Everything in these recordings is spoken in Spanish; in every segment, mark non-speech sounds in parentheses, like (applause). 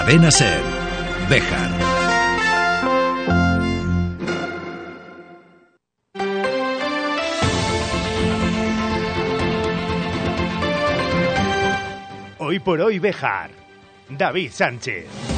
Cadena Ser. Hoy por hoy Bejar. David Sánchez.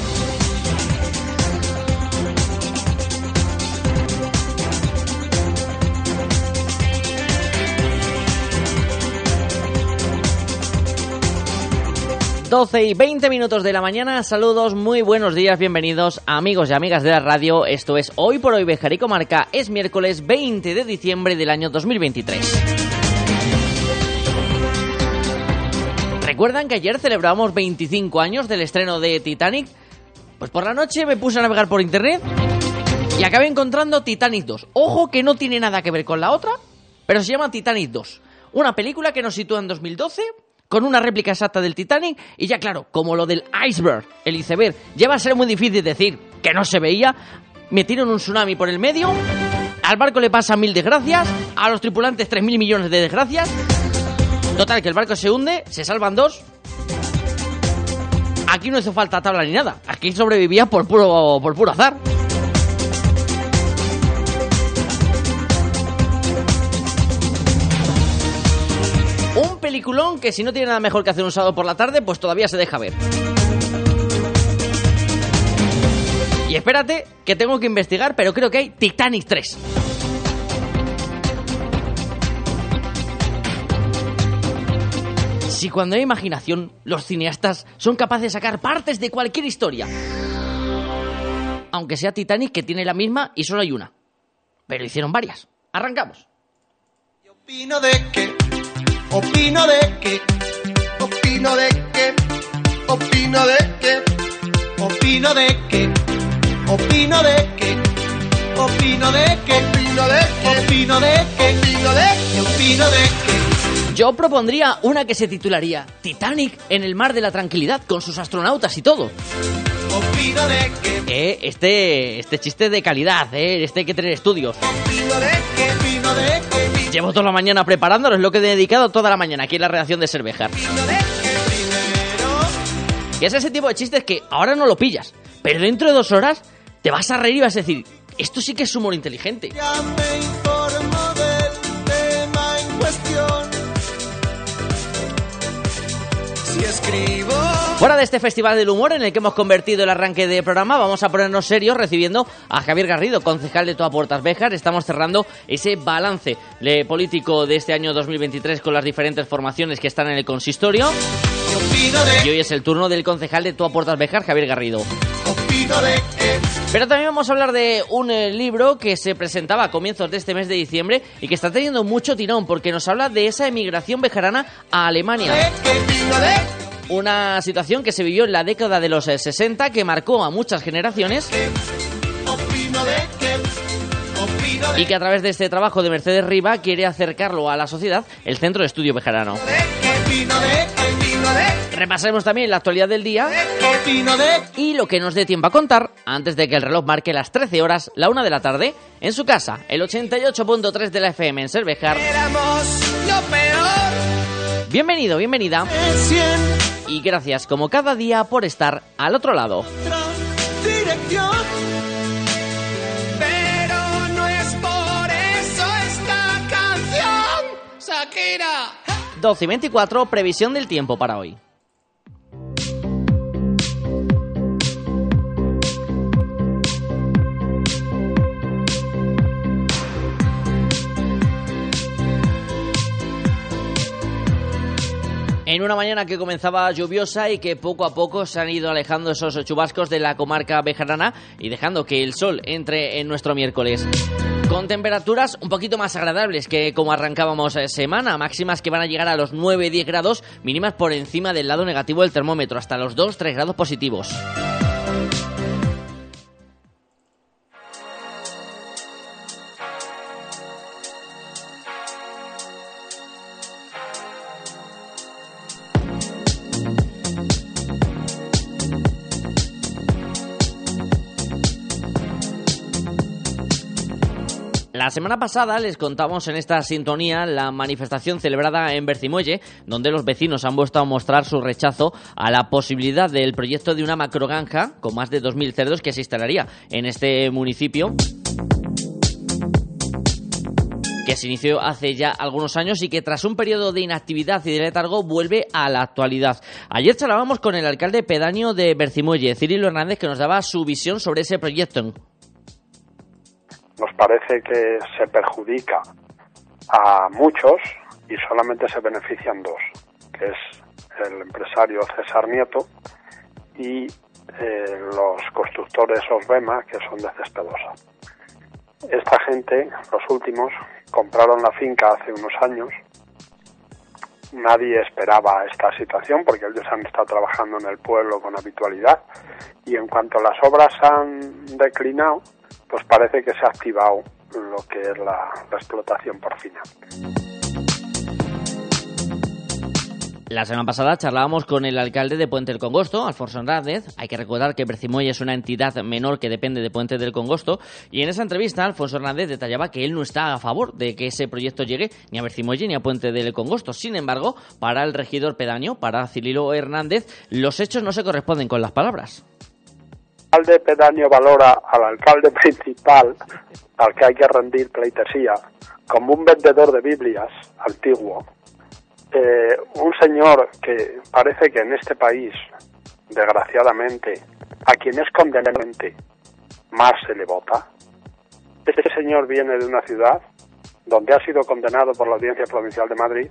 Doce y 20 minutos de la mañana, saludos, muy buenos días, bienvenidos amigos y amigas de la radio, esto es Hoy por Hoy Bejar y Comarca, es miércoles 20 de diciembre del año 2023. ¿Recuerdan que ayer celebramos 25 años del estreno de Titanic? Pues por la noche me puse a navegar por internet y acabé encontrando Titanic 2. Ojo que no tiene nada que ver con la otra, pero se llama Titanic 2. Una película que nos sitúa en 2012 con una réplica exacta del Titanic y ya claro, como lo del iceberg, el iceberg, ya va a ser muy difícil decir que no se veía, metieron un tsunami por el medio, al barco le pasa mil desgracias, a los tripulantes tres mil millones de desgracias, total que el barco se hunde, se salvan dos, aquí no hizo falta tabla ni nada, aquí sobrevivía por puro, por puro azar. Peliculón que si no tiene nada mejor que hacer un sábado por la tarde, pues todavía se deja ver. Y espérate, que tengo que investigar, pero creo que hay Titanic 3. Si cuando hay imaginación, los cineastas son capaces de sacar partes de cualquier historia. Aunque sea Titanic, que tiene la misma y solo hay una. Pero hicieron varias. Arrancamos. Opino de que, opino de que, opino de que, opino de que, opino de que, opino de que, opino de que, opino de que, opino de que, opino de que, opino de que. Yo propondría una que se titularía Titanic en el mar de la tranquilidad con sus astronautas y todo. Eh, este, este chiste de calidad, eh, este hay que tener estudios. Llevo toda la mañana preparándolo, es lo que he dedicado toda la mañana aquí en la redacción de Cervejar. Y es ese tipo de chistes que ahora no lo pillas, pero dentro de dos horas te vas a reír y vas a decir, esto sí que es humor inteligente. Escribo, Fuera de este festival del humor en el que hemos convertido el arranque de programa, vamos a ponernos serios recibiendo a Javier Garrido, concejal de Toa Puertas Béjar. Estamos cerrando ese balance político de este año 2023 con las diferentes formaciones que están en el consistorio. Y hoy es el turno del concejal de Toa Puertas Béjar, Javier Garrido. Pero también vamos a hablar de un eh, libro que se presentaba a comienzos de este mes de diciembre y que está teniendo mucho tirón porque nos habla de esa emigración bejarana a Alemania. Una situación que se vivió en la década de los eh, 60 que marcó a muchas generaciones y que a través de este trabajo de Mercedes Riva quiere acercarlo a la sociedad el Centro de Estudio Bejarano. Repasaremos también la actualidad del día y lo que nos dé tiempo a contar antes de que el reloj marque las 13 horas, la 1 de la tarde, en su casa, el 88.3 de la FM en Cervejar. Bienvenido, bienvenida y gracias como cada día por estar al otro lado. Pero no es por eso esta canción, Shakira. 12 y 24, previsión del tiempo para hoy. En una mañana que comenzaba lluviosa y que poco a poco se han ido alejando esos chubascos de la comarca bejarana y dejando que el sol entre en nuestro miércoles. Con temperaturas un poquito más agradables que como arrancábamos eh, semana, máximas que van a llegar a los 9-10 grados, mínimas por encima del lado negativo del termómetro, hasta los 2-3 grados positivos. La semana pasada les contamos en esta sintonía la manifestación celebrada en Bercimuelle, donde los vecinos han vuelto a mostrar su rechazo a la posibilidad del proyecto de una macrogranja con más de 2.000 cerdos que se instalaría en este municipio que se inició hace ya algunos años y que tras un periodo de inactividad y de letargo vuelve a la actualidad. Ayer charlábamos con el alcalde pedáneo de Bercimuelle, Cirilo Hernández, que nos daba su visión sobre ese proyecto. Nos parece que se perjudica a muchos y solamente se benefician dos, que es el empresario César Nieto y eh, los constructores Osbema, que son de Cespedosa. Esta gente, los últimos, compraron la finca hace unos años. Nadie esperaba esta situación porque ellos han estado trabajando en el pueblo con habitualidad y en cuanto las obras han declinado, pues parece que se ha activado lo que es la, la explotación porcina. La semana pasada charlábamos con el alcalde de Puente del Congosto, Alfonso Hernández. Hay que recordar que Bercimoy es una entidad menor que depende de Puente del Congosto. Y en esa entrevista, Alfonso Hernández detallaba que él no está a favor de que ese proyecto llegue ni a Bercimoy ni a Puente del Congosto. Sin embargo, para el regidor pedáneo, para Cililo Hernández, los hechos no se corresponden con las palabras. Alcalde pedáneo valora al alcalde (laughs) principal, al que hay que rendir pleitesía, como un vendedor de Biblias antiguo eh, un señor que parece que en este país, desgraciadamente, a quien es condenante más se le vota. Este señor viene de una ciudad donde ha sido condenado por la Audiencia Provincial de Madrid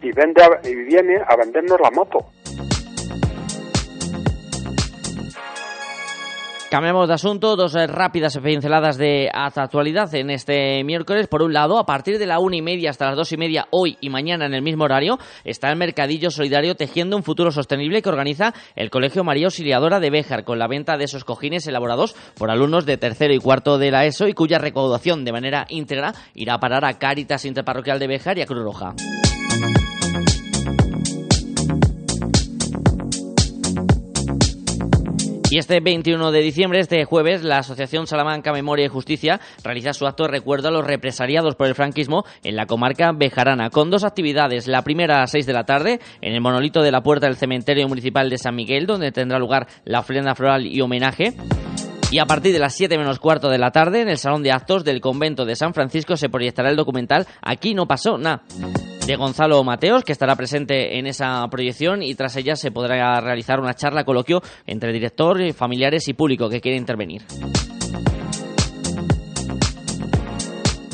y, vende y viene a vendernos la moto. Cambiamos de asunto, dos eh, rápidas pinceladas de actualidad en este miércoles. Por un lado, a partir de la una y media hasta las dos y media, hoy y mañana en el mismo horario, está el Mercadillo Solidario Tejiendo un Futuro Sostenible que organiza el Colegio María Auxiliadora de Béjar con la venta de esos cojines elaborados por alumnos de tercero y cuarto de la ESO y cuya recaudación de manera íntegra irá a parar a Cáritas Interparroquial de Béjar y a Cruz Roja. Y este 21 de diciembre, este jueves, la Asociación Salamanca Memoria y Justicia realiza su acto de recuerdo a los represaliados por el franquismo en la comarca bejarana, con dos actividades. La primera a las 6 de la tarde, en el monolito de la puerta del cementerio municipal de San Miguel, donde tendrá lugar la ofrenda floral y homenaje. Y a partir de las 7 menos cuarto de la tarde, en el Salón de Actos del Convento de San Francisco, se proyectará el documental Aquí no pasó nada de Gonzalo Mateos, que estará presente en esa proyección y tras ella se podrá realizar una charla coloquio entre director, familiares y público que quiere intervenir.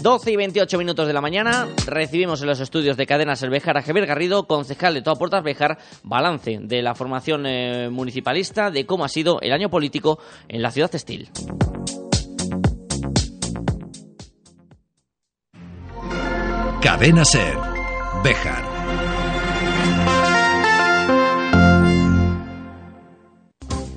12 y 28 minutos de la mañana recibimos en los estudios de Cadenas El Bejar a Javier Garrido, concejal de Toda Puertas Bejar, balance de la formación eh, municipalista, de cómo ha sido el año político en la ciudad textil. Cadena Ser, Bejar.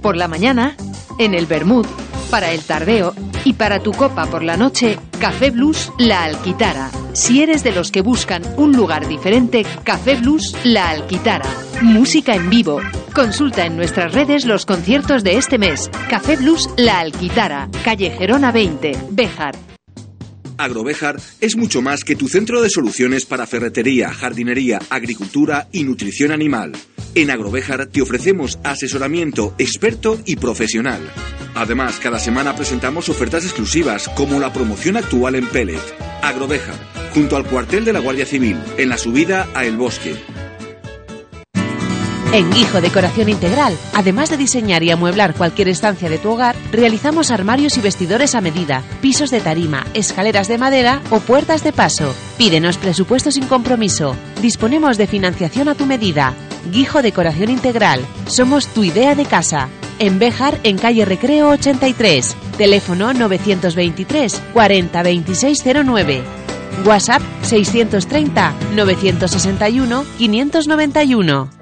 Por la mañana, en el Bermud, para el tardeo y para tu copa por la noche, Café Blues La Alquitara. Si eres de los que buscan un lugar diferente, Café Blues La Alquitara. Música en vivo. Consulta en nuestras redes los conciertos de este mes. Café Blues La Alquitara, calle Gerona 20, Béjar. Agrovejar es mucho más que tu centro de soluciones para ferretería, jardinería, agricultura y nutrición animal. En Agrovejar te ofrecemos asesoramiento experto y profesional. Además, cada semana presentamos ofertas exclusivas como la promoción actual en Pellet. Agrovejar, junto al cuartel de la Guardia Civil, en la subida a El Bosque. En Guijo Decoración Integral, además de diseñar y amueblar cualquier estancia de tu hogar, realizamos armarios y vestidores a medida, pisos de tarima, escaleras de madera o puertas de paso. Pídenos presupuesto sin compromiso. Disponemos de financiación a tu medida. Guijo Decoración Integral. Somos tu idea de casa. En Béjar, en calle Recreo 83. Teléfono 923 40 2609. WhatsApp 630 961 591.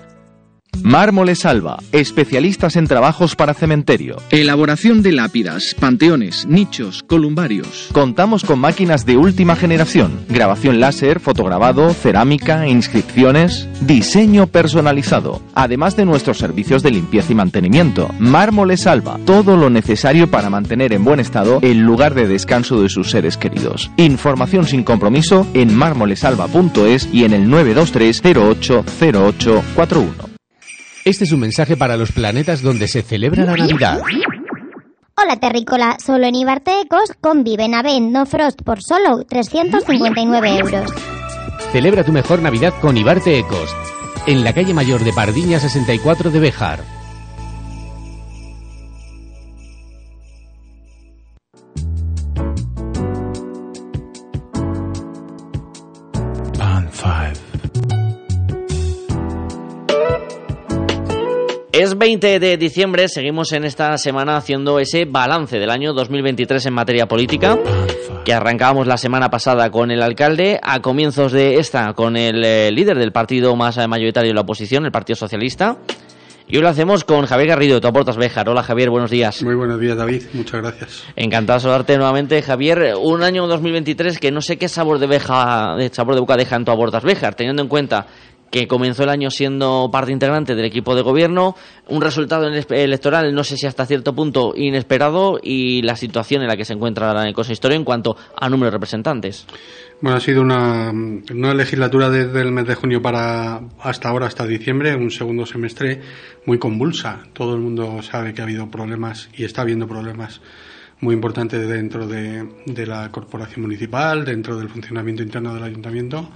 Mármoles Alba, especialistas en trabajos para cementerio. Elaboración de lápidas, panteones, nichos, columbarios. Contamos con máquinas de última generación, grabación láser, fotograbado, cerámica, inscripciones, diseño personalizado, además de nuestros servicios de limpieza y mantenimiento. Mármoles Alba, todo lo necesario para mantener en buen estado el lugar de descanso de sus seres queridos. Información sin compromiso en mármolesalba.es y en el 923 080841. Este es un mensaje para los planetas donde se celebra la Navidad. Hola Terrícola, solo en Ibarte Ecos con Benavent No Frost por solo 359 euros. Celebra tu mejor Navidad con Ibarte Ecos, en la calle mayor de Pardiña 64 de Bejar. Es 20 de diciembre, seguimos en esta semana haciendo ese balance del año 2023 en materia política, que arrancábamos la semana pasada con el alcalde, a comienzos de esta con el eh, líder del partido más mayoritario de la oposición, el Partido Socialista. Y hoy lo hacemos con Javier Garrido de Tu Aportas Béjar. Hola Javier, buenos días. Muy buenos días David, muchas gracias. Encantado de saludarte nuevamente Javier. Un año 2023 que no sé qué sabor de, beja, de sabor de boca deja en Tu Aportas Béjar, teniendo en cuenta que comenzó el año siendo parte integrante del equipo de gobierno, un resultado electoral no sé si hasta cierto punto inesperado y la situación en la que se encuentra la Cosa Historia en cuanto a número de representantes. Bueno, ha sido una, una, legislatura desde el mes de junio para hasta ahora, hasta diciembre, un segundo semestre muy convulsa. Todo el mundo sabe que ha habido problemas y está habiendo problemas muy importantes dentro de, de la corporación municipal, dentro del funcionamiento interno del ayuntamiento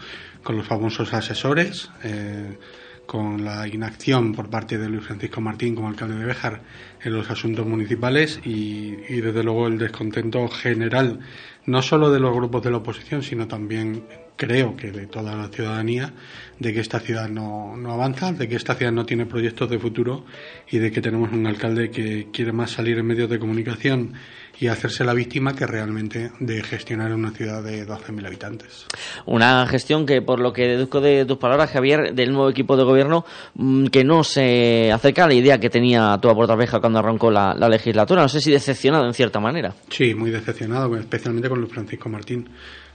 con los famosos asesores, eh, con la inacción por parte de Luis Francisco Martín como alcalde de Béjar en los asuntos municipales y, desde luego el descontento general, no solo de los grupos de la oposición, sino también creo que de toda la ciudadanía, de que esta ciudad no, no avanza, de que esta ciudad no tiene proyectos de futuro y de que tenemos un alcalde que quiere más salir en medios de comunicación y hacerse la víctima que realmente de gestionar una ciudad de 12.000 habitantes. Una gestión que, por lo que deduzco de tus palabras, Javier, del nuevo equipo de gobierno, mm, que no se acerca a la idea que tenía tu Portaveja cuando arrancó la, legislatura. No sé si decepcionado en cierta manera. Sí, muy decepcionado, especialmente con Luis Francisco Martín,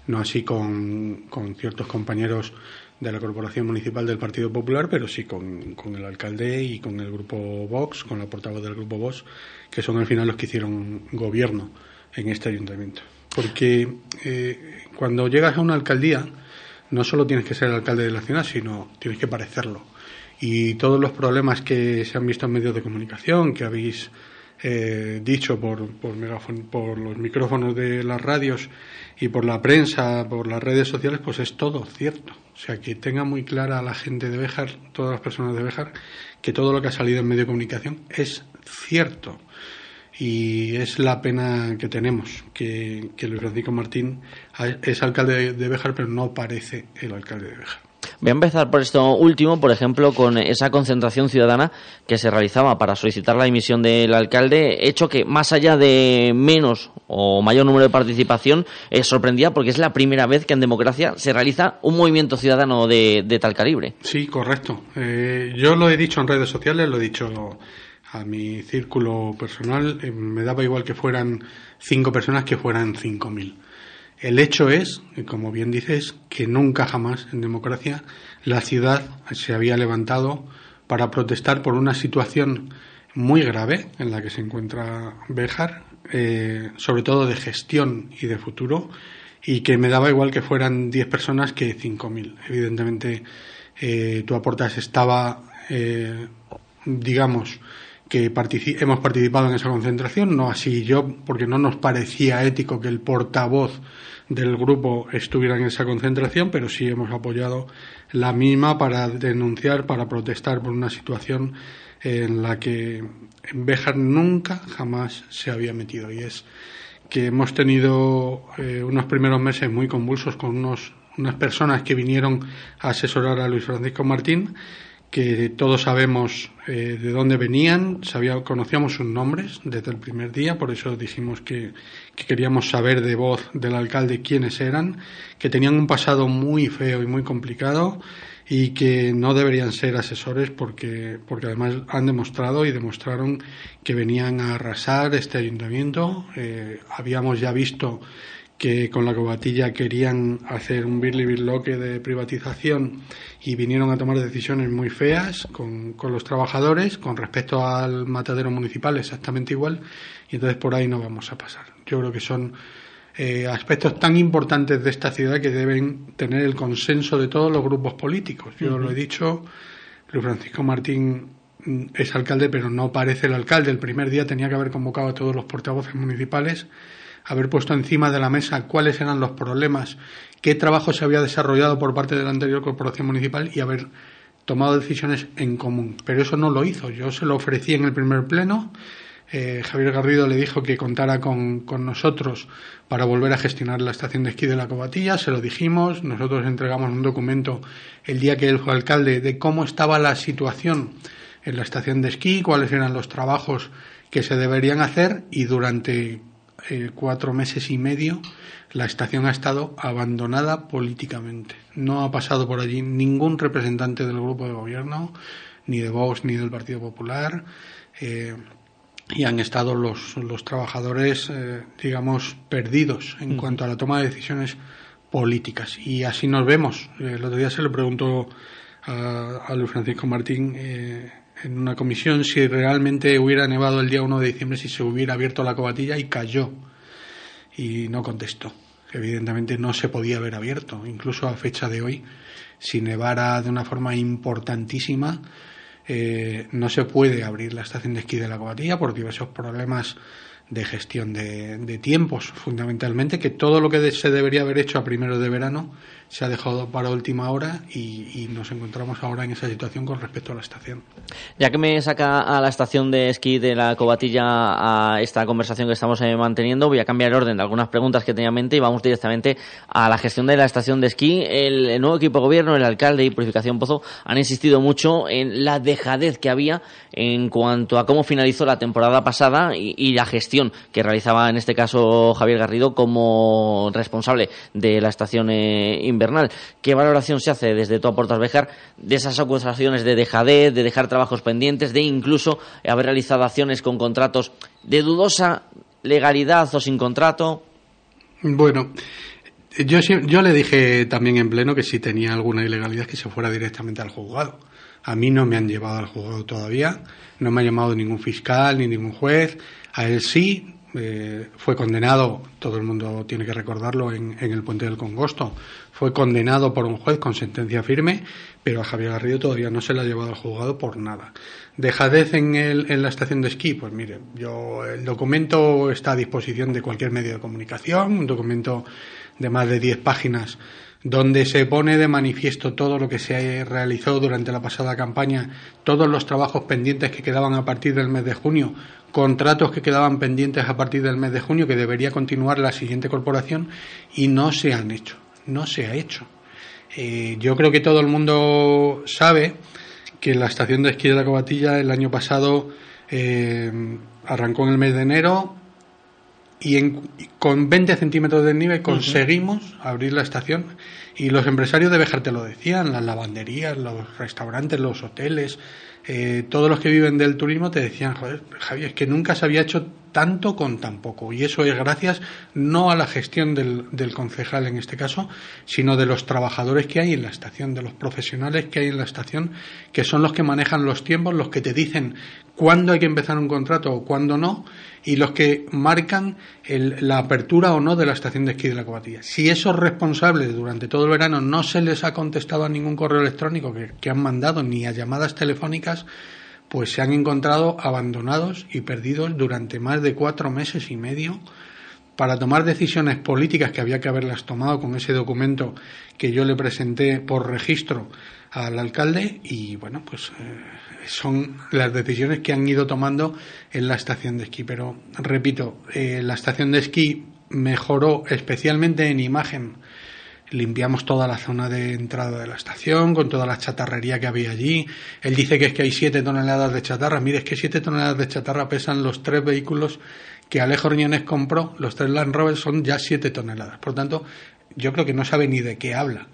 no así con, con ciertos compañeros de la Corporación Municipal del Partido Popular, pero sí con, con, el alcalde y con el grupo Vox, con la portavoz del grupo Vox, que son al final los que hicieron gobierno en este ayuntamiento. Porque eh, cuando llegas a una alcaldía, no solo tienes que ser el alcalde de la ciudad, sino tienes que parecerlo. Y todos los problemas que se han visto en medios de comunicación, que habéis eh, dicho por, por, por los micrófonos de las radios y por la prensa, por las redes sociales, pues es todo cierto. O sea, que tenga muy clara la gente de Béjar, todas las personas de Béjar, que todo lo que ha salido en medio de comunicación es cierto. Y es la pena que tenemos, que, que Luis Francisco Martín es alcalde de Béjar, pero no parece el alcalde de Béjar. Voy a empezar por esto último, por ejemplo, con esa concentración ciudadana que se realizaba para solicitar la dimisión del alcalde, hecho que más allá de menos o mayor número de participación, eh, sorprendía porque es la primera vez que en democracia se realiza un movimiento ciudadano de, tal calibre. Sí, correcto. Eh, yo lo he dicho en redes sociales, lo he dicho a mi círculo personal, eh, me daba igual que fueran cinco personas que fueran cinco mil. El hecho es, como bien dices, que nunca jamás en democracia la ciudad se había levantado para protestar por una situación muy grave en la que se encuentra Béjar, eh, sobre todo de gestión y de futuro, y que me daba igual que fueran 10 personas que 5.000. Evidentemente, eh, tu aportas estaba, eh, digamos, que hemos participado en esa concentración, no así yo, porque no nos parecía ético que el portavoz del grupo estuviera en esa concentración, pero sí hemos apoyado la misma para denunciar, para protestar por una situación en la que Béjar nunca jamás se había metido. Y es que hemos tenido eh, unos primeros meses muy convulsos con unos, unas personas que vinieron a asesorar a Luis Francisco Martín que todos sabemos eh, de dónde venían, sabía, conocíamos sus nombres desde el primer día, por eso dijimos que, queríamos saber de voz del alcalde quiénes eran, que tenían un pasado muy feo y muy complicado y que no deberían ser asesores porque, porque además han demostrado y demostraron que venían a arrasar este ayuntamiento. Eh, habíamos ya visto que con la cobatilla querían hacer un birli birloque de privatización y vinieron a tomar decisiones muy feas con, con, los trabajadores con respecto al matadero municipal exactamente igual y entonces por ahí no vamos a pasar. Yo creo que son eh, aspectos tan importantes de esta ciudad que deben tener el consenso de todos los grupos políticos. Yo lo he dicho, Luis Francisco Martín mm, es alcalde, pero no parece el alcalde. El primer día tenía que haber convocado a todos los portavoces municipales haber puesto encima de la mesa cuáles eran los problemas, qué trabajo se había desarrollado por parte de la anterior corporación municipal y haber tomado decisiones en común. Pero eso no lo hizo. Yo se lo ofrecí en el primer pleno. Eh, Javier Garrido le dijo que contara con, con, nosotros para volver a gestionar la estación de esquí de la Cobatilla. Se lo dijimos. Nosotros entregamos un documento el día que él fue alcalde de cómo estaba la situación en la estación de esquí, cuáles eran los trabajos que se deberían hacer y durante eh, cuatro meses y medio la estación ha estado abandonada políticamente. No ha pasado por allí ningún representante del grupo de gobierno, ni de Vox ni del Partido Popular, eh, y han estado los, los trabajadores, eh, digamos, perdidos en cuanto a la toma de decisiones políticas. Y así nos vemos. el otro día se le preguntó a, a Luis Francisco Martín en una comisión si realmente hubiera nevado el día 1 de diciembre, si se hubiera abierto la cobatilla y cayó. Y no contestó. Evidentemente no se podía haber abierto. Incluso a fecha de hoy, si nevara de una forma importantísima, eh, no se puede abrir la estación de esquí de la cobatilla por diversos problemas de gestión de, de, tiempos, fundamentalmente, que todo lo que se debería haber hecho a primero de verano se ha dejado para última hora y, nos encontramos ahora en esa situación con respecto a la estación. Ya que me saca a la estación de esquí de la Cobatilla a esta conversación que estamos eh, manteniendo, voy a cambiar el orden de algunas preguntas que tenía en mente y vamos directamente a la gestión de la estación de esquí. El, nuevo equipo de gobierno, el alcalde y Purificación Pozo han insistido mucho en la dejadez que había en cuanto a cómo finalizó la temporada pasada y, la gestión que realizaba en este caso Javier Garrido como responsable de la estación eh, ¿Qué valoración se hace desde tu Portas Bejar de esas acusaciones de dejadez, de dejar trabajos pendientes, de incluso haber realizado acciones con contratos de dudosa legalidad o sin contrato? Bueno, yo, yo le dije también en pleno que si tenía alguna ilegalidad que se fuera directamente al juzgado. A mí no me han llevado al juzgado todavía, no me ha llamado ningún fiscal ni ningún juez. A él sí, eh, fue condenado, todo el mundo tiene que recordarlo, en, el puente del Congosto. Fue condenado por un juez con sentencia firme, pero a Javier Garrido todavía no se le ha llevado al juzgado por nada. Dejadez en, el, en la estación de esquí, pues mire, yo, el documento está a disposición de cualquier medio de comunicación, un documento de más de 10 páginas donde se pone de manifiesto todo lo que se realizó durante la pasada campaña, todos los trabajos pendientes que quedaban a partir del mes de junio, contratos que quedaban pendientes a partir del mes de junio que debería continuar la siguiente corporación y no se han hecho, no se ha hecho. Eh, yo creo que todo el mundo sabe que la estación de esquí de la Cobatilla el año pasado eh, arrancó en el mes de enero, y con 20 centímetros de nieve conseguimos abrir la estación y los empresarios de Bejar te lo decían, las lavanderías, los restaurantes, los hoteles, eh, todos los que viven del turismo te decían, joder, Javier, es que nunca se había hecho tanto con tan poco. Y eso es gracias no a la gestión del, del, concejal en este caso, sino de los trabajadores que hay en la estación, de los profesionales que hay en la estación, que son los que manejan los tiempos, los que te dicen cuándo hay que empezar un contrato o cuándo no, y los que marcan la apertura o no de la estación de esquí de la Cobatilla. Si esos responsables durante todo el verano no se les ha contestado a ningún correo electrónico que, han mandado ni a llamadas telefónicas, pues se han encontrado abandonados y perdidos durante más de cuatro meses y medio para tomar decisiones políticas que había que haberlas tomado con ese documento que yo le presenté por registro al alcalde y bueno pues eh, son las decisiones que han ido tomando en la estación de esquí. Pero repito, eh, la estación de esquí mejoró especialmente en imagen. Limpiamos toda la zona de entrada de la estación con toda la chatarrería que había allí. Él dice que es que hay siete toneladas de chatarra. Mire, es que siete toneladas de chatarra pesan los tres vehículos que Alejo Riñones compró. Los tres Land Rover son ya siete toneladas. Por tanto, yo creo que no sabe ni de qué habla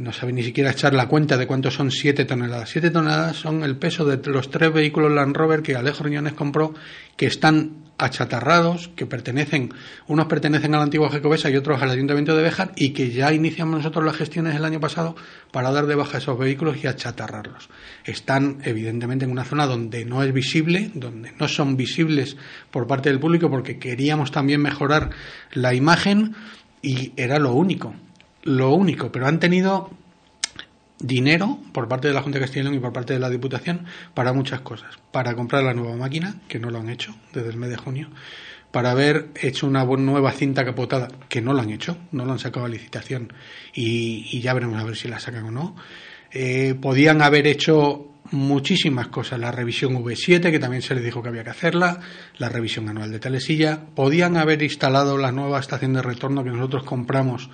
no sabe ni siquiera echar la cuenta de cuánto son 7 toneladas. 7 toneladas son el peso de los tres vehículos Land Rover que Alejo Riñones compró, que están achatarrados, que pertenecen, unos pertenecen a la antigua Jacobesa y otros al Ayuntamiento de Béjar, y que ya iniciamos nosotros las gestiones el año pasado para dar de baja esos vehículos y achatarrarlos. Están, evidentemente, en una zona donde no es visible, donde no son visibles por parte del público, porque queríamos también mejorar la imagen y era lo único lo único, pero han tenido dinero por parte de la Junta de León y por parte de la Diputación para muchas cosas. Para comprar la nueva máquina, que no lo han hecho desde el mes de junio. Para haber hecho una nueva cinta capotada, que no lo han hecho, no lo han sacado a licitación y, ya veremos a ver si la sacan o no. Eh, podían haber hecho muchísimas cosas. La revisión V7, que también se les dijo que había que hacerla, la revisión anual de Telesilla. Podían haber instalado la nueva estación de retorno que nosotros compramos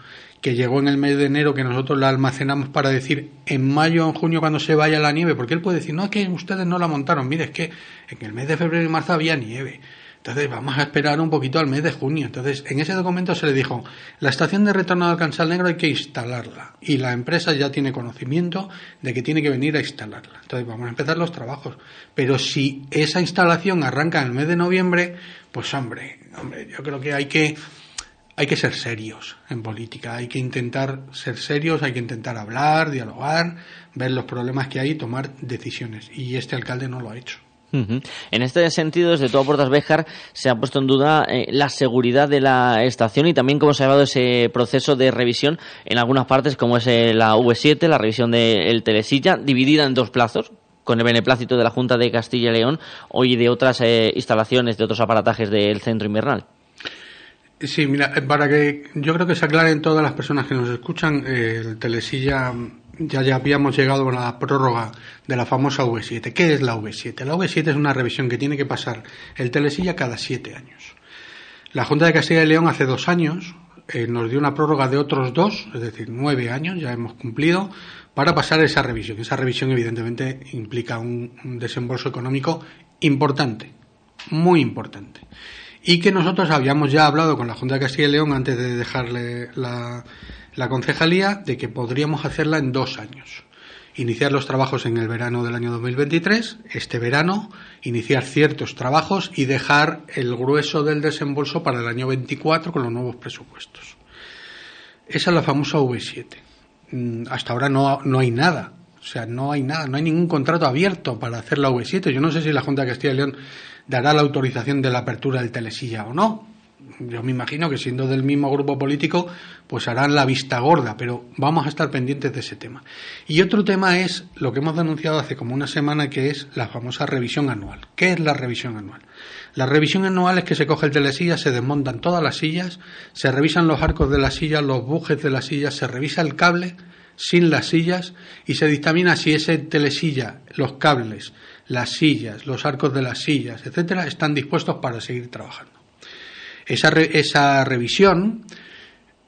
que llegó en el mes de enero, que nosotros la almacenamos para decir en mayo o en junio cuando se vaya la nieve, porque él puede decir, no, es que ustedes no la montaron, mire, es que en el mes de febrero y marzo había nieve. Entonces vamos a esperar un poquito al mes de junio. Entonces en ese documento se le dijo, la estación de retorno al Cansal Negro hay que instalarla y la empresa ya tiene conocimiento de que tiene que venir a instalarla. Entonces vamos a empezar los trabajos. Pero si esa instalación arranca en el mes de noviembre, pues hombre, hombre, yo creo que hay que hay que ser serios en política, hay que intentar ser serios, hay que intentar hablar, dialogar, ver los problemas que hay y tomar decisiones. Y este alcalde no lo ha hecho. En este sentido, desde todo Puertas Béjar se ha puesto en duda eh, la seguridad de la estación y también cómo se ha llevado ese proceso de revisión en algunas partes, como es eh, la V7, la revisión del Telesilla, dividida en dos plazos, con el beneplácito de la Junta de Castilla y León y de otras eh, instalaciones, de otros aparatajes del centro invernal. Sí, mira, eh, para que yo creo que se aclaren todas las personas que nos escuchan, eh, el Telesilla ya, ya habíamos llegado a la prórroga de la famosa V7. ¿Qué es la V7? La V7 es una revisión que tiene que pasar el Telesilla cada siete años. La Junta de Castilla y León hace dos años eh, nos dio una prórroga de otros dos, es decir, nueve años, ya hemos cumplido, para pasar esa revisión. Esa revisión, evidentemente, implica un desembolso económico importante, muy importante y que nosotros habíamos ya hablado con la Junta de Castilla y León antes de dejarle la, concejalía de que podríamos hacerla en dos años. Iniciar los trabajos en el verano del año 2023, este verano, iniciar ciertos trabajos y dejar el grueso del desembolso para el año 24 con los nuevos presupuestos. Esa es la famosa V7. Mm, hasta ahora no, no hay nada. O sea, no hay nada, no hay ningún contrato abierto para hacer la V7. Yo no sé si la Junta de Castilla y León dará la autorización de la apertura del telesilla o no. Yo me imagino que siendo del mismo grupo político, pues harán la vista gorda, pero vamos a estar pendientes de ese tema. Y otro tema es lo que hemos denunciado hace como una semana, que es la famosa revisión anual. ¿Qué es la revisión anual? La revisión anual es que se coge el telesilla, se desmontan todas las sillas, se revisan los arcos de las sillas, los bujes de las sillas, se revisa el cable sin las sillas y se dictamina si ese telesilla, los cables, las sillas, los arcos de las sillas, etcétera, están dispuestos para seguir trabajando. Esa, esa revisión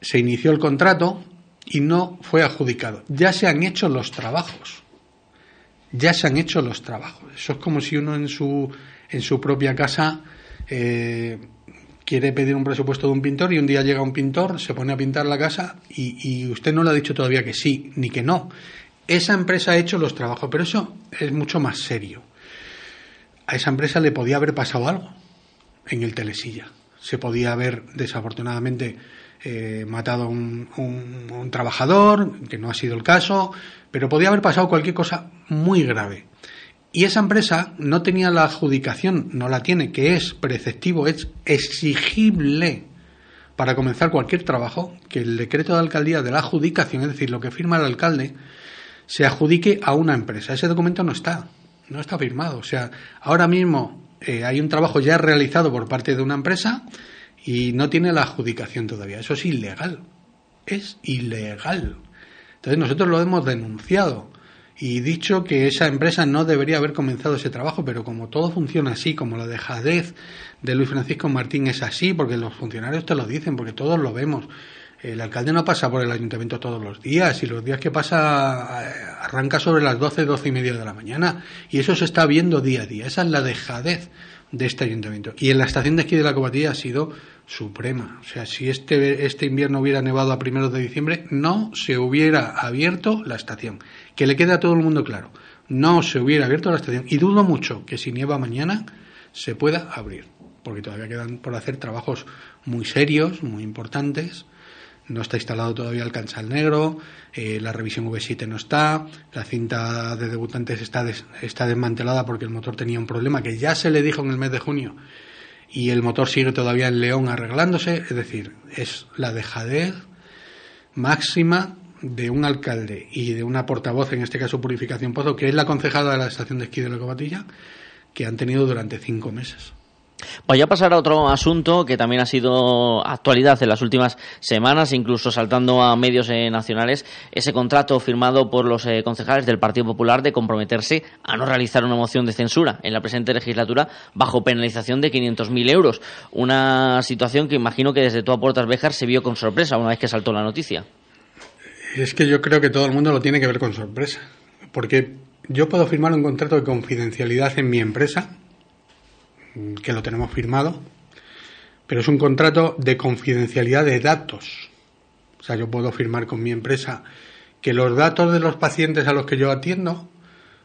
se inició el contrato y no fue adjudicado. Ya se han hecho los trabajos. Ya se han hecho los trabajos. Eso es como si uno en su, en su propia casa eh, quiere pedir un presupuesto de un pintor y un día llega un pintor, se pone a pintar la casa y, y usted no le ha dicho todavía que sí ni que no. Esa empresa ha hecho los trabajos, pero eso es mucho más serio a esa empresa le podía haber pasado algo en el telesilla. Se podía haber, desafortunadamente, eh, matado a un, trabajador, que no ha sido el caso, pero podía haber pasado cualquier cosa muy grave. Y esa empresa no tenía la adjudicación, no la tiene, que es preceptivo, es exigible para comenzar cualquier trabajo, que el decreto de alcaldía de la adjudicación, es decir, lo que firma el alcalde, se adjudique a una empresa. Ese documento no está no está firmado. O sea, ahora mismo eh, hay un trabajo ya realizado por parte de una empresa y no tiene la adjudicación todavía. Eso es ilegal. Es ilegal. Entonces nosotros lo hemos denunciado y dicho que esa empresa no debería haber comenzado ese trabajo, pero como todo funciona así, como la dejadez de Luis Francisco Martín es así, porque los funcionarios te lo dicen, porque todos lo vemos, el alcalde no pasa por el ayuntamiento todos los días y los días que pasa eh, arranca sobre las 12, 12 y media de la mañana y eso se está viendo día a día. Esa es la dejadez de este ayuntamiento. Y en la estación de esquí de la Cobatilla ha sido suprema. O sea, si este, este invierno hubiera nevado a primeros de diciembre, no se hubiera abierto la estación. Que le quede a todo el mundo claro. No se hubiera abierto la estación. Y dudo mucho que si nieva mañana se pueda abrir. Porque todavía quedan por hacer trabajos muy serios, muy importantes. No está instalado todavía el cansal negro, eh, la revisión V7 no está, la cinta de debutantes está, está desmantelada porque el motor tenía un problema que ya se le dijo en el mes de junio y el motor sigue todavía en León arreglándose. Es decir, es la dejadez máxima de un alcalde y de una portavoz, en este caso Purificación Pozo, que es la concejada de la estación de esquí de la Cobatilla, que han tenido durante cinco meses. Voy a pasar a otro asunto que también ha sido actualidad en las últimas semanas, incluso saltando a medios eh, nacionales, ese contrato firmado por los eh, concejales del Partido Popular de comprometerse a no realizar una moción de censura en la presente legislatura bajo penalización de 500.000 euros. Una situación que imagino que desde toda Puertas Béjar se vio con sorpresa una vez que saltó la noticia. Es que yo creo que todo el mundo lo tiene que ver con sorpresa, porque yo puedo firmar un contrato de confidencialidad en mi empresa que lo tenemos firmado, pero es un contrato de confidencialidad de datos. O sea, yo puedo firmar con mi empresa que los datos de los pacientes a los que yo atiendo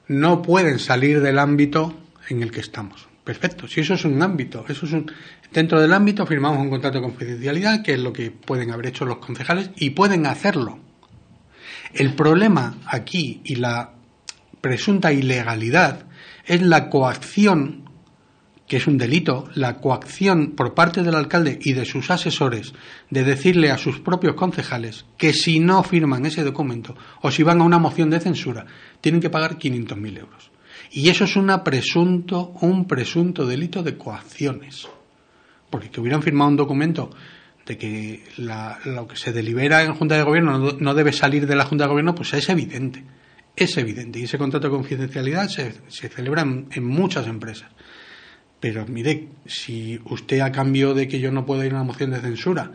no pueden salir del ámbito en el que estamos. Perfecto, si eso es un ámbito, eso es un dentro del ámbito firmamos un contrato de confidencialidad, que es lo que pueden haber hecho los concejales y pueden hacerlo. El problema aquí y la presunta ilegalidad es la coacción que es un delito, la coacción por parte del alcalde y de sus asesores de decirle a sus propios concejales que si no firman ese documento o si van a una moción de censura, tienen que pagar 500.000 euros. Y eso es una presunto, un presunto delito de coacciones. Porque que hubieran firmado un documento de que lo que se delibera en Junta de Gobierno no, debe salir de la Junta de Gobierno, pues es evidente. Es evidente. Y ese contrato de confidencialidad se, celebra en muchas empresas. Pero mire, si usted a cambio de que yo no pueda ir a una moción de censura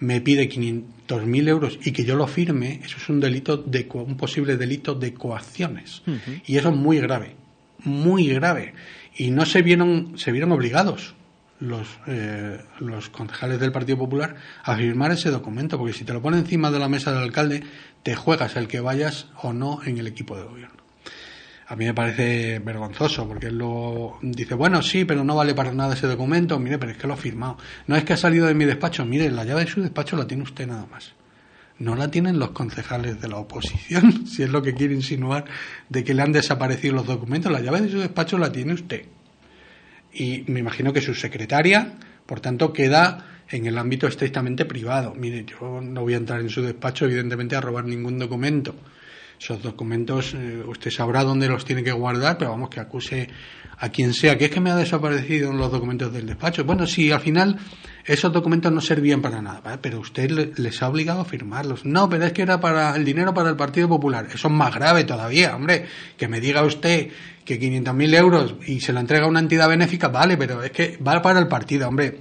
me pide 500.000 euros y que yo lo firme, eso es un delito de un posible delito de coacciones. Y eso es muy grave, muy grave. Y no se vieron, se vieron obligados los, eh, los concejales del Partido Popular a firmar ese documento, porque si te lo pone encima de la mesa del alcalde, te juegas el que vayas o no en el equipo de gobierno a mí me parece vergonzoso, porque él dice, bueno, sí, pero no vale para nada ese documento, mire, pero es que lo ha firmado. No es que ha salido de mi despacho, mire, la llave de su despacho la tiene usted nada más. No la tienen los concejales de la oposición, (laughs) si es lo que quiere insinuar de que le han desaparecido los documentos. La llave de su despacho la tiene usted. Y me imagino que su secretaria, por tanto, queda en el ámbito estrictamente privado. Mire, yo no voy a entrar en su despacho, evidentemente, a robar ningún documento esos documentos, eh, usted sabrá dónde los tiene que guardar, pero vamos, que acuse a quien sea, que es que me ha desaparecido los documentos del despacho. Bueno, si al final esos documentos no servían para nada, pero usted les ha obligado a firmarlos. No, pero es que era para el dinero para el Partido Popular. Eso es más grave todavía, hombre. Que me diga usted que 500.000 euros y se lo entrega a una entidad benéfica, vale, pero es que va para el partido, hombre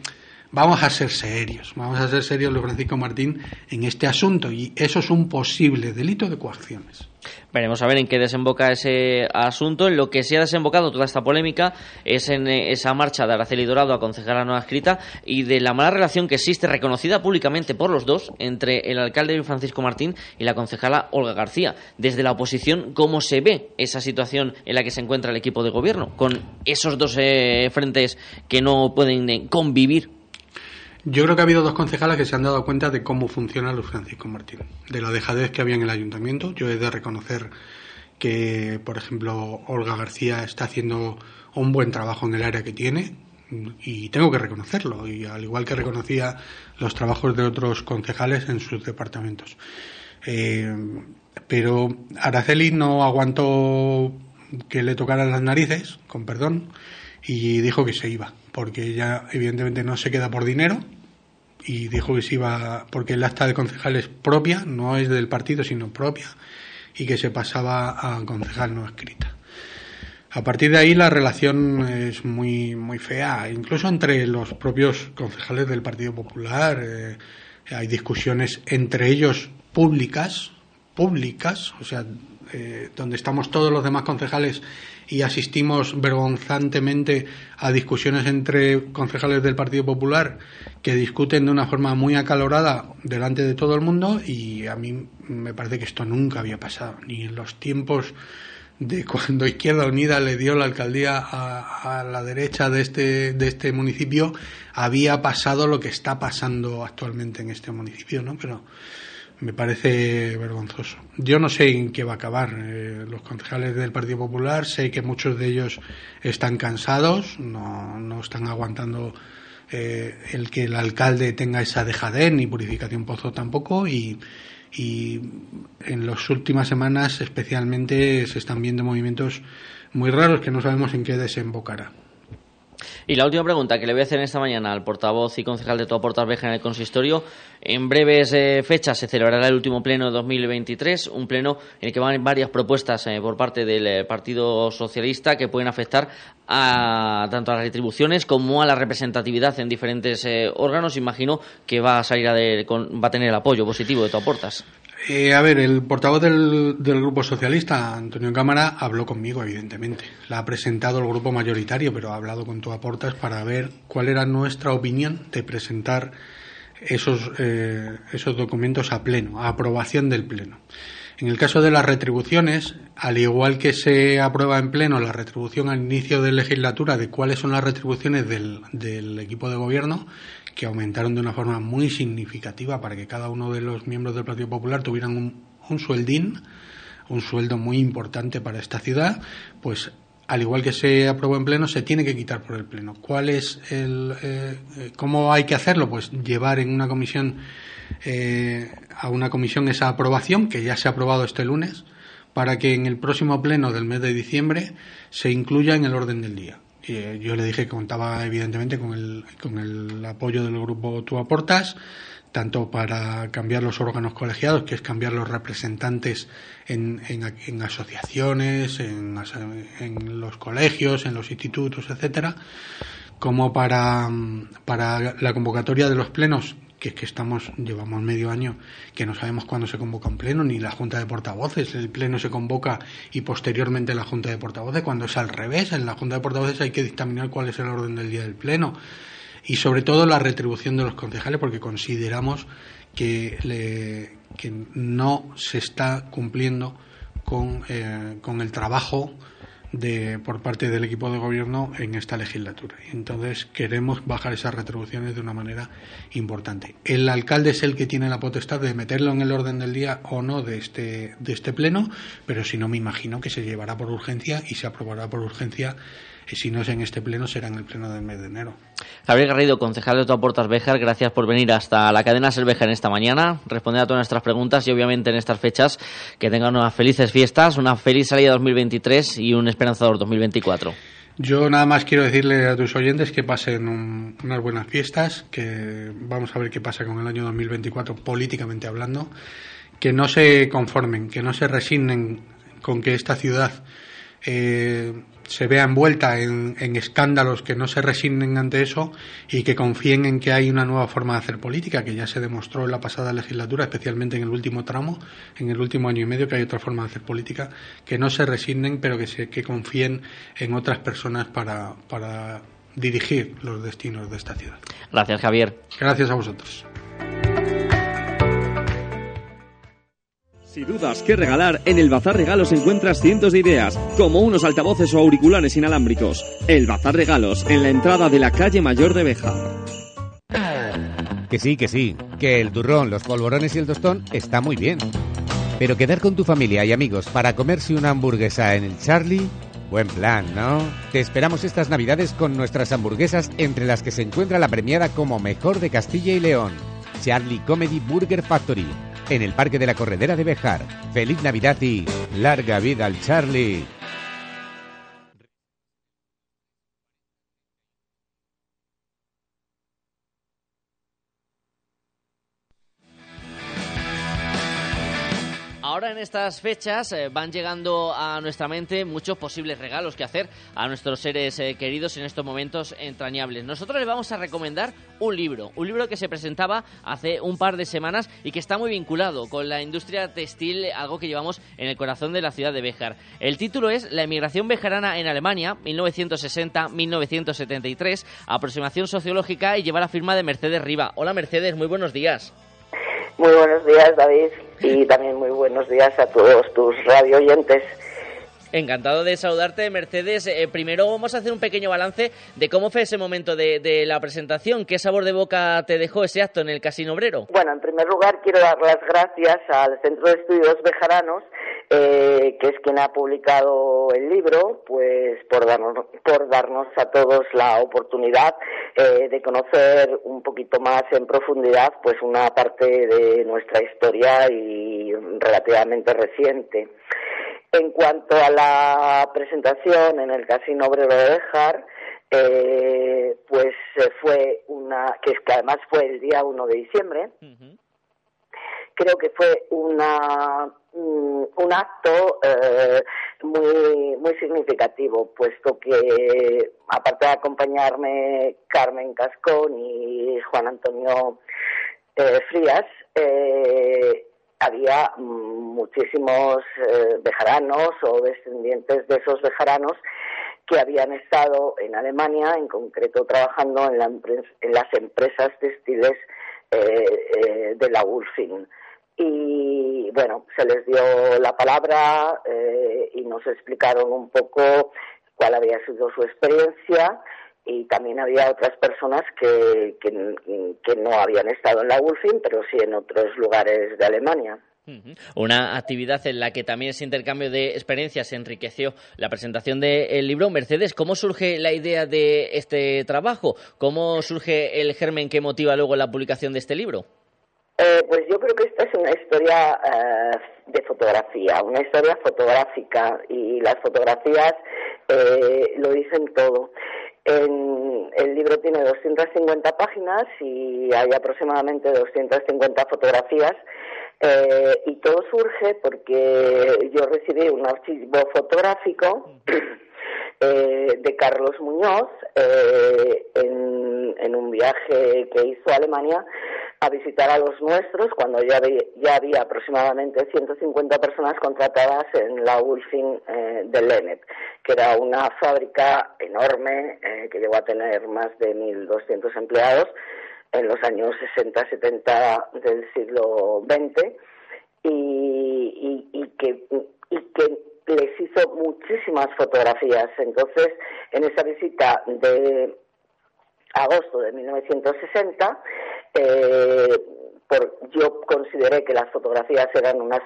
vamos a ser serios, vamos a ser serios, Luis Francisco Martín, en este asunto y eso es un posible delito de coacciones. Veremos a ver en qué desemboca ese asunto. En lo que se ha desembocado toda esta polémica es en eh, esa marcha de Araceli Dorado a concejala no escrita y de la mala relación que existe, reconocida públicamente por los dos, entre el alcalde Luis Francisco Martín y la concejala Olga García. Desde la oposición, ¿cómo se ve esa situación en la que se encuentra el equipo de gobierno? Con esos dos eh, frentes que no pueden eh, convivir yo creo que ha habido dos concejalas que se han dado cuenta de cómo funciona Luis Francisco Martín, de la dejadez que había en el ayuntamiento. Yo he de reconocer que, por ejemplo, Olga García está haciendo un buen trabajo en el área que tiene y tengo que reconocerlo, y al igual que reconocía los trabajos de otros concejales en sus departamentos. Eh, pero Araceli no aguantó que le tocaran las narices, con perdón, y dijo que se iba, porque ella evidentemente no se queda por dinero, y dijo que se iba, porque el acta de concejal es propia, no es del partido, sino propia, y que se pasaba a concejal no escrita. A partir de ahí la relación es muy, muy fea, incluso entre los propios concejales del Partido Popular. Eh, hay discusiones entre ellos públicas, públicas, o sea, eh, donde estamos todos los demás concejales y asistimos vergonzantemente a discusiones entre concejales del Partido Popular que discuten de una forma muy acalorada delante de todo el mundo y a mí me parece que esto nunca había pasado, ni en los tiempos de cuando Izquierda Unida le dio la alcaldía a, a, la derecha de este, de este municipio, había pasado lo que está pasando actualmente en este municipio, ¿no? Pero me parece vergonzoso. Yo no sé en qué va a acabar. Eh, los concejales del Partido Popular, sé que muchos de ellos están cansados, no, no están aguantando eh, el que el alcalde tenga esa dejadez, ni purificación pozo tampoco, y, y en las últimas semanas especialmente se están viendo movimientos muy raros que no sabemos en qué desembocará. Y la última pregunta que le voy a hacer esta mañana al portavoz y concejal de Todo Portas Veja en el consistorio. En breves eh, fechas se celebrará el último pleno de 2023, un pleno en el que van varias propuestas eh, por parte del eh, Partido Socialista que pueden afectar a tanto a las retribuciones como a la representatividad en diferentes eh, órganos. Imagino que va a salir a de, con, va a tener el apoyo positivo de Todo Portas. Eh, a ver, el portavoz del, Grupo Socialista, Antonio Cámara, habló conmigo, evidentemente. La ha presentado el grupo mayoritario, pero ha hablado con tu aportas para ver cuál era nuestra opinión de presentar esos, eh, esos documentos a pleno, a aprobación del pleno. En el caso de las retribuciones, al igual que se aprueba en pleno la retribución al inicio de legislatura de cuáles son las retribuciones del equipo de gobierno, que aumentaron de una forma muy significativa para que cada uno de los miembros del Partido Popular tuvieran un, sueldín, un sueldo muy importante para esta ciudad, pues al igual que se aprobó en pleno, se tiene que quitar por el pleno. ¿Cuál es el, eh, cómo hay que hacerlo? Pues llevar en una comisión eh, a una comisión esa aprobación que ya se ha aprobado este lunes para que en el próximo pleno del mes de diciembre se incluya en el orden del día. Yo le dije que contaba evidentemente con el, con el apoyo del grupo Tú Aportas, tanto para cambiar los órganos colegiados, que es cambiar los representantes en, en, en asociaciones, en, en, los colegios, en los institutos, etcétera, como para, para la convocatoria de los plenos que es que estamos, llevamos medio año que no sabemos cuándo se convoca un pleno, ni la Junta de Portavoces. El pleno se convoca y posteriormente la Junta de Portavoces, cuando es al revés. En la Junta de Portavoces hay que dictaminar cuál es el orden del día del pleno. Y sobre todo la retribución de los concejales, porque consideramos que, le, no se está cumpliendo con, eh, con el trabajo de, por parte del equipo de gobierno en esta legislatura. Entonces queremos bajar esas retribuciones de una manera importante. El alcalde es el que tiene la potestad de meterlo en el orden del día o no de este, de este pleno, pero si no me imagino que se llevará por urgencia y se aprobará por urgencia y si no es en este pleno, será en el pleno del mes de enero. Javier Garrido, concejal de Toaportas Béjar, gracias por venir hasta la cadena Selvejar en esta mañana, responder a todas nuestras preguntas y obviamente en estas fechas que tengan unas felices fiestas, una feliz salida 2023 y un esperanzador 2024. Yo nada más quiero decirle a tus oyentes que pasen un, unas buenas fiestas, que vamos a ver qué pasa con el año 2024 políticamente hablando, que no se conformen, que no se resignen con que esta ciudad eh, se vea envuelta en, en, escándalos, que no se resignen ante eso y que confíen en que hay una nueva forma de hacer política, que ya se demostró en la pasada legislatura, especialmente en el último tramo, en el último año y medio, que hay otra forma de hacer política, que no se resignen, pero que, se, que confíen en otras personas para, para dirigir los destinos de esta ciudad. Gracias, Javier. Gracias a vosotros. Si dudas qué regalar, en el Bazar Regalos encuentras cientos de ideas, como unos altavoces o auriculares inalámbricos. El Bazar Regalos, en la entrada de la calle Mayor de Beja. Que sí, que sí, que el turrón, los polvorones y el tostón está muy bien. Pero quedar con tu familia y amigos para comerse una hamburguesa en el Charlie, buen plan, ¿no? Te esperamos estas navidades con nuestras hamburguesas entre las que se encuentra la premiada como mejor de Castilla y León. Charlie Comedy Burger Factory en el Parque de la Corredera de Bejar. Feliz Navidad y larga vida al Charlie. En estas fechas eh, van llegando a nuestra mente muchos posibles regalos que hacer a nuestros seres eh, queridos en estos momentos entrañables. Nosotros les vamos a recomendar un libro, un libro que se presentaba hace un par de semanas y que está muy vinculado con la industria textil, algo que llevamos en el corazón de la ciudad de Béjar. El título es La emigración bejarana en Alemania, 1960-1973, aproximación sociológica y lleva la firma de Mercedes Riva. Hola Mercedes, muy buenos días. Muy buenos días, David, y también muy buenos días a todos tus radio oyentes. Encantado de saludarte, Mercedes. Eh, primero vamos a hacer un pequeño balance de cómo fue ese momento de, de, la presentación. ¿Qué sabor de boca te dejó ese acto en el Casino Obrero? Bueno, en primer lugar quiero dar las gracias al Centro de Estudios Bejaranos, eh, que es quien ha publicado el libro, pues por darnos, por darnos a todos la oportunidad eh, de conocer un poquito más en profundidad pues una parte de nuestra historia y relativamente reciente. En cuanto a la presentación en el Casino Obrero de Bejar, eh, pues fue una, que es que además fue el día 1 de diciembre, creo que fue una un acto eh, muy significativo puesto que aparte de acompañarme Carmen Cascón y Juan Antonio eh, Frías eh, había muchísimos bejaranos o descendientes de esos bejaranos que habían estado en Alemania, en concreto trabajando en, la, en las empresas textiles de la Ulfin. Y bueno, se les dio la palabra y nos explicaron un poco cuál había sido su experiencia y también había otras personas que, que, no habían estado en la Ulfin, pero sí en otros lugares de Alemania. Una actividad en la que también ese intercambio de experiencias enriqueció la presentación del libro. Mercedes, ¿cómo surge la idea de este trabajo? ¿Cómo surge el germen que motiva luego la publicación de este libro? Eh, pues yo creo que una historia eh, de fotografía, una historia fotográfica y las fotografías eh, lo dicen todo. En, el libro tiene 250 páginas y hay aproximadamente 250 fotografías eh, y todo surge porque yo recibí un archivo fotográfico eh, de Carlos Muñoz eh, en, en, un viaje que hizo a Alemania a visitar a los nuestros cuando ya, ya había aproximadamente 150 personas contratadas en la Ulfin eh, de Lenet, que era una fábrica enorme eh, que llegó a tener más de 1.200 empleados en los años 60-70 del siglo XX y, que, y que les hizo muchísimas fotografías. Entonces, en esa visita de agosto de 1960, eh, por, yo consideré que las fotografías eran unas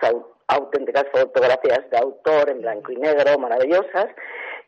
auténticas fotografías de autor en blanco y negro, maravillosas,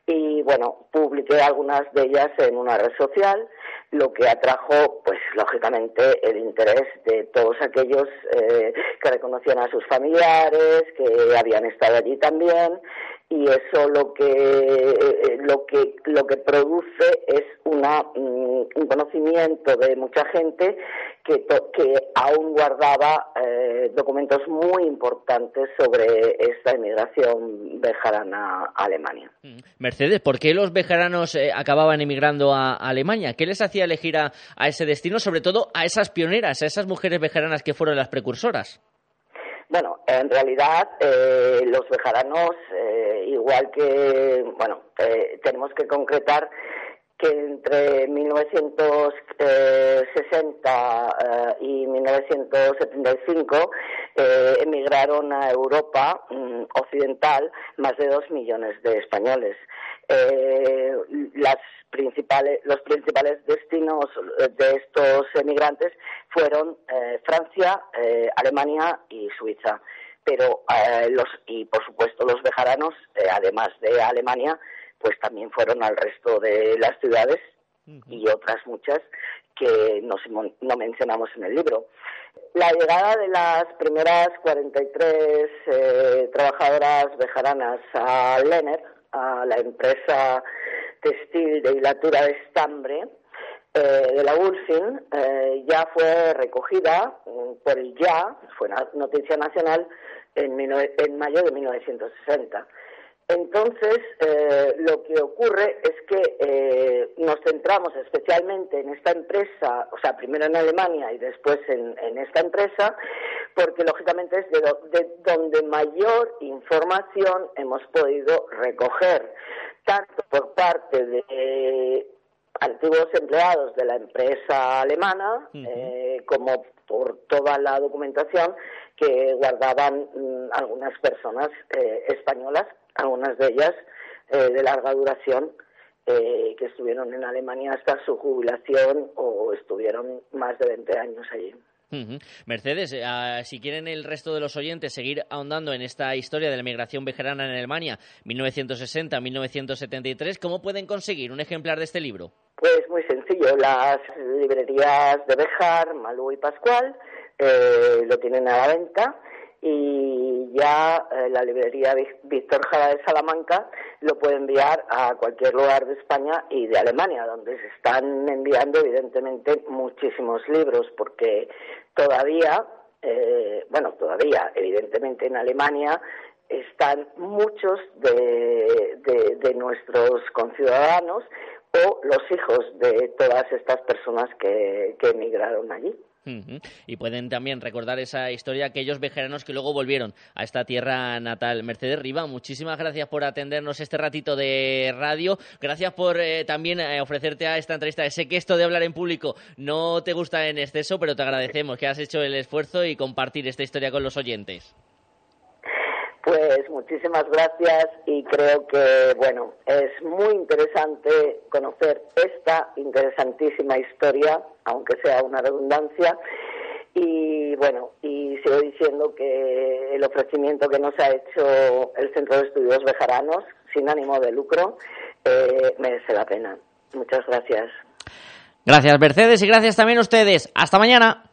y bueno, publiqué algunas de ellas en una red social, lo que atrajo, pues lógicamente, el interés de todos aquellos eh, que reconocían a sus familiares, que habían estado allí también, y eso lo que eh, lo que lo que produce es una mm, un conocimiento de mucha gente que que aún guardaba eh, documentos muy importantes sobre esta emigración bejarana a Alemania. Mm. Mercedes, ¿por qué los bejaranos eh, acababan emigrando a, Alemania? ¿Qué les hacía elegir a, a ese destino, sobre todo a esas pioneras, a esas mujeres bejaranas que fueron las precursoras? Bueno, en realidad eh, los bejaranos, eh, igual que, bueno, eh, tenemos que concretar que entre 1960 y 1975 emigraron a Europa mm, occidental más de dos millones de españoles. las principales, los principales destinos de estos emigrantes fueron eh, Francia, eh, Alemania y Suiza. Pero eh, los y por supuesto los bejaranos, además de Alemania, pues también fueron al resto de las ciudades y otras muchas que no, no mencionamos en el libro. La llegada de las primeras 43 trabajadoras bejaranas a Lenner, a la empresa textil de hilatura de estambre eh, de la Ulfin eh, ya fue recogida mm, por el Ya, fue noticia nacional, en, en mayo de 1960. Entonces, eh, lo que ocurre es que eh, nos centramos especialmente en esta empresa, o sea, primero en Alemania y después en, esta empresa, porque lógicamente es de, donde mayor información hemos podido recoger, tanto por parte de antiguos empleados de la empresa alemana, eh, como por toda la documentación que guardaban mm, algunas personas españolas algunas de ellas eh, de larga duración, eh, que estuvieron en Alemania hasta su jubilación o estuvieron más de 20 años allí. Mercedes, eh, si quieren el resto de los oyentes seguir ahondando en esta historia de la migración vejerana en Alemania 1960-1973, ¿cómo pueden conseguir un ejemplar de este libro? Pues muy sencillo, las librerías de Bejar, Malú y Pascual lo tienen a la venta y ya eh, la librería Víctor Jara de Salamanca lo puede enviar a cualquier lugar de España y de Alemania, donde se están enviando evidentemente muchísimos libros, porque todavía, eh, bueno, todavía, evidentemente en Alemania están muchos de, de nuestros conciudadanos o los hijos de todas estas personas que, que emigraron allí. Y pueden también recordar esa historia aquellos vejeranos que luego volvieron a esta tierra natal. Mercedes Riva, muchísimas gracias por atendernos este ratito de radio. Gracias por eh, también eh, ofrecerte a esta entrevista. Sé que esto de hablar en público no te gusta en exceso, pero te agradecemos que has hecho el esfuerzo y compartir esta historia con los oyentes. Pues muchísimas gracias y creo que, bueno, es muy interesante conocer esta interesantísima historia, aunque sea una redundancia. Y bueno, y sigo diciendo que el ofrecimiento que nos ha hecho el Centro de Estudios Bejaranos, sin ánimo de lucro, eh, merece la pena. Muchas gracias. Gracias, Mercedes, y gracias también a ustedes. Hasta mañana.